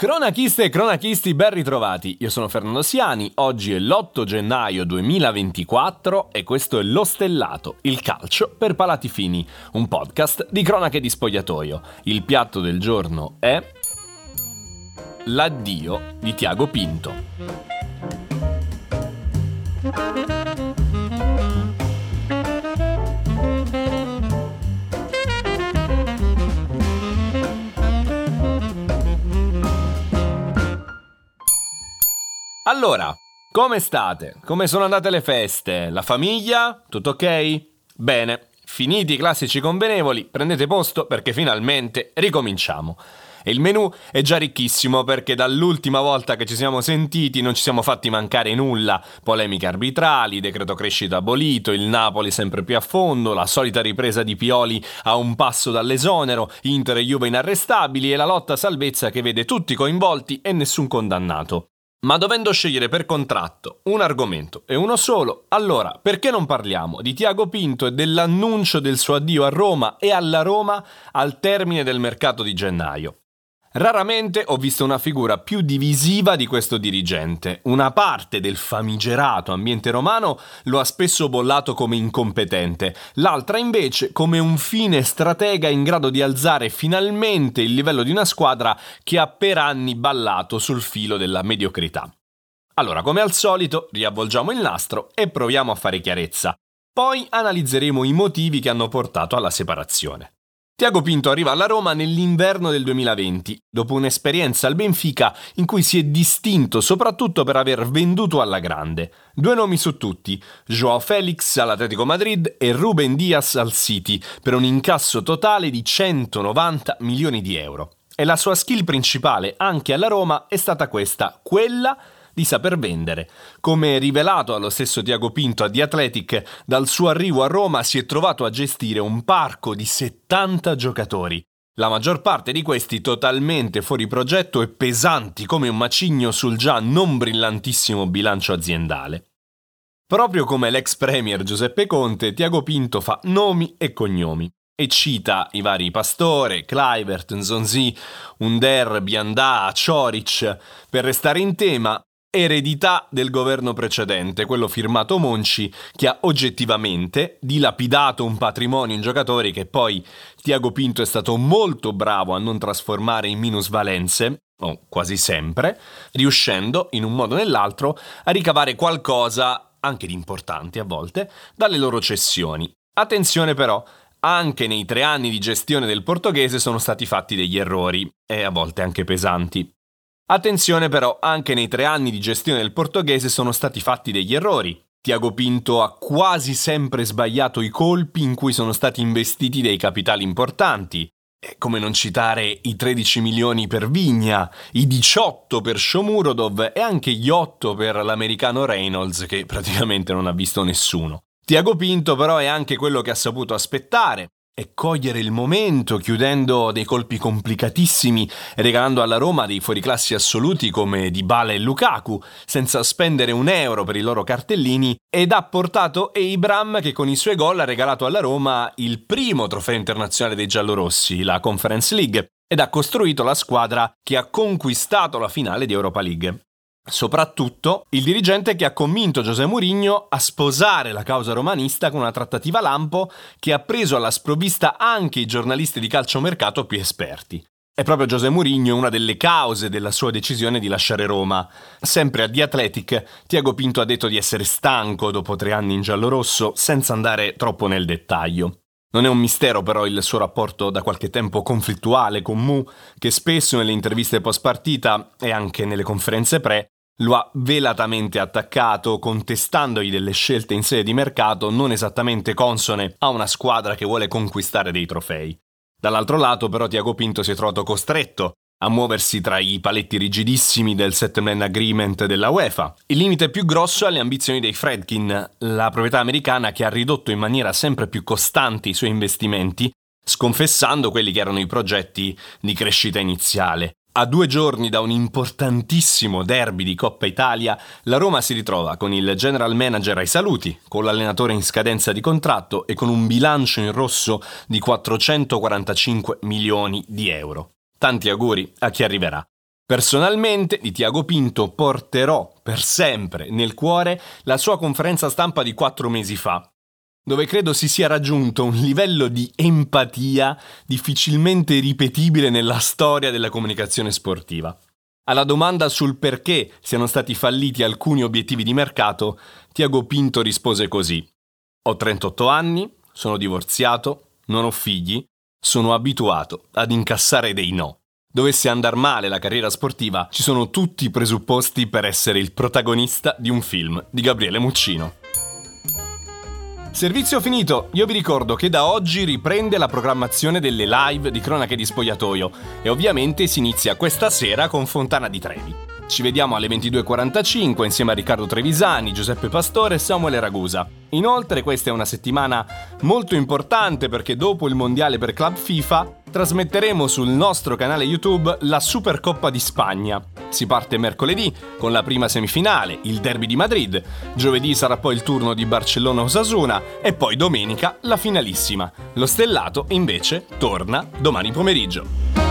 Cronachiste e cronachisti ben ritrovati, io sono Fernando Siani, oggi è l'8 gennaio 2024 e questo è Lo Stellato, il calcio per palati fini, un podcast di cronache di spogliatoio. Il piatto del giorno è l'addio di Tiago Pinto. Allora, come state? Come sono andate le feste? La famiglia? Tutto ok? Bene, finiti i classici convenevoli, prendete posto perché finalmente ricominciamo. E il menù è già ricchissimo perché dall'ultima volta che ci siamo sentiti non ci siamo fatti mancare nulla. Polemiche arbitrali, decreto crescita abolito, il Napoli sempre più a fondo, la solita ripresa di Pioli a un passo dall'esonero, Inter e Juve inarrestabili e la lotta salvezza che vede tutti coinvolti e nessun condannato. Ma dovendo scegliere per contratto un argomento e uno solo, allora perché non parliamo di Tiago Pinto e dell'annuncio del suo addio a Roma e alla Roma al termine del mercato di gennaio? Raramente ho visto una figura più divisiva di questo dirigente. Una parte del famigerato ambiente romano lo ha spesso bollato come incompetente, l'altra invece come un fine stratega in grado di alzare finalmente il livello di una squadra che ha per anni ballato sul filo della mediocrità. Allora, come al solito, riavvolgiamo il nastro e proviamo a fare chiarezza. Poi analizzeremo i motivi che hanno portato alla separazione. Tiago Pinto arriva alla Roma nell'inverno del 2020, dopo un'esperienza al Benfica in cui si è distinto soprattutto per aver venduto alla grande. Due nomi su tutti, Joao Felix all'Atletico Madrid e Ruben Diaz al City, per un incasso totale di 190 milioni di euro. E la sua skill principale anche alla Roma è stata questa, quella di saper vendere. Come rivelato allo stesso Tiago Pinto a The Athletic, dal suo arrivo a Roma si è trovato a gestire un parco di 70 giocatori. La maggior parte di questi totalmente fuori progetto e pesanti come un macigno sul già non brillantissimo bilancio aziendale. Proprio come l'ex premier Giuseppe Conte, Tiago Pinto fa nomi e cognomi e cita i vari Pastore, Clivert, Nzonzi, Under, Biandà, Cioric. Per restare in tema, eredità del governo precedente, quello firmato Monci, che ha oggettivamente dilapidato un patrimonio in giocatori che poi Tiago Pinto è stato molto bravo a non trasformare in minusvalenze, o quasi sempre, riuscendo, in un modo o nell'altro, a ricavare qualcosa, anche di importante a volte, dalle loro cessioni. Attenzione però, anche nei tre anni di gestione del portoghese sono stati fatti degli errori, e a volte anche pesanti. Attenzione però, anche nei tre anni di gestione del portoghese sono stati fatti degli errori. Tiago Pinto ha quasi sempre sbagliato i colpi in cui sono stati investiti dei capitali importanti. E come non citare i 13 milioni per Vigna, i 18 per Shomurodov e anche gli 8 per l'americano Reynolds che praticamente non ha visto nessuno. Tiago Pinto però è anche quello che ha saputo aspettare, e cogliere il momento chiudendo dei colpi complicatissimi e regalando alla Roma dei fuoriclassi assoluti come Dybala e Lukaku senza spendere un euro per i loro cartellini ed ha portato Abram che con i suoi gol ha regalato alla Roma il primo trofeo internazionale dei giallorossi, la Conference League ed ha costruito la squadra che ha conquistato la finale di Europa League. Soprattutto il dirigente che ha convinto José Mourinho a sposare la causa romanista con una trattativa lampo che ha preso alla sprovvista anche i giornalisti di calciomercato più esperti. È proprio José Mourinho una delle cause della sua decisione di lasciare Roma. Sempre a The Athletic, Tiago Pinto ha detto di essere stanco dopo tre anni in giallorosso, senza andare troppo nel dettaglio. Non è un mistero però il suo rapporto da qualche tempo conflittuale con Mu, che spesso nelle interviste post partita e anche nelle conferenze pre lo ha velatamente attaccato, contestandogli delle scelte in sede di mercato non esattamente consone a una squadra che vuole conquistare dei trofei. Dall'altro lato, però, Tiago Pinto si è trovato costretto a muoversi tra i paletti rigidissimi del settlement agreement della UEFA. Il limite più grosso è le ambizioni dei Fredkin, la proprietà americana che ha ridotto in maniera sempre più costante i suoi investimenti, sconfessando quelli che erano i progetti di crescita iniziale. A due giorni da un importantissimo derby di Coppa Italia, la Roma si ritrova con il general manager ai saluti, con l'allenatore in scadenza di contratto e con un bilancio in rosso di 445 milioni di euro. Tanti auguri a chi arriverà. Personalmente di Tiago Pinto porterò per sempre nel cuore la sua conferenza stampa di quattro mesi fa, dove credo si sia raggiunto un livello di empatia difficilmente ripetibile nella storia della comunicazione sportiva. Alla domanda sul perché siano stati falliti alcuni obiettivi di mercato, Tiago Pinto rispose così. Ho 38 anni, sono divorziato, non ho figli, sono abituato ad incassare dei no. Dovesse andar male la carriera sportiva, ci sono tutti i presupposti per essere il protagonista di un film di Gabriele Muccino. Servizio finito, io vi ricordo che da oggi riprende la programmazione delle live di Cronache di Spogliatoio e ovviamente si inizia questa sera con Fontana di Trevi. Ci vediamo alle 22.45 insieme a Riccardo Trevisani, Giuseppe Pastore e Samuele Ragusa. Inoltre questa è una settimana molto importante perché dopo il mondiale per Club FIFA trasmetteremo sul nostro canale YouTube la Supercoppa di Spagna. Si parte mercoledì con la prima semifinale, il derby di Madrid, giovedì sarà poi il turno di Barcellona-Osasuna e poi domenica la finalissima. Lo stellato invece torna domani pomeriggio.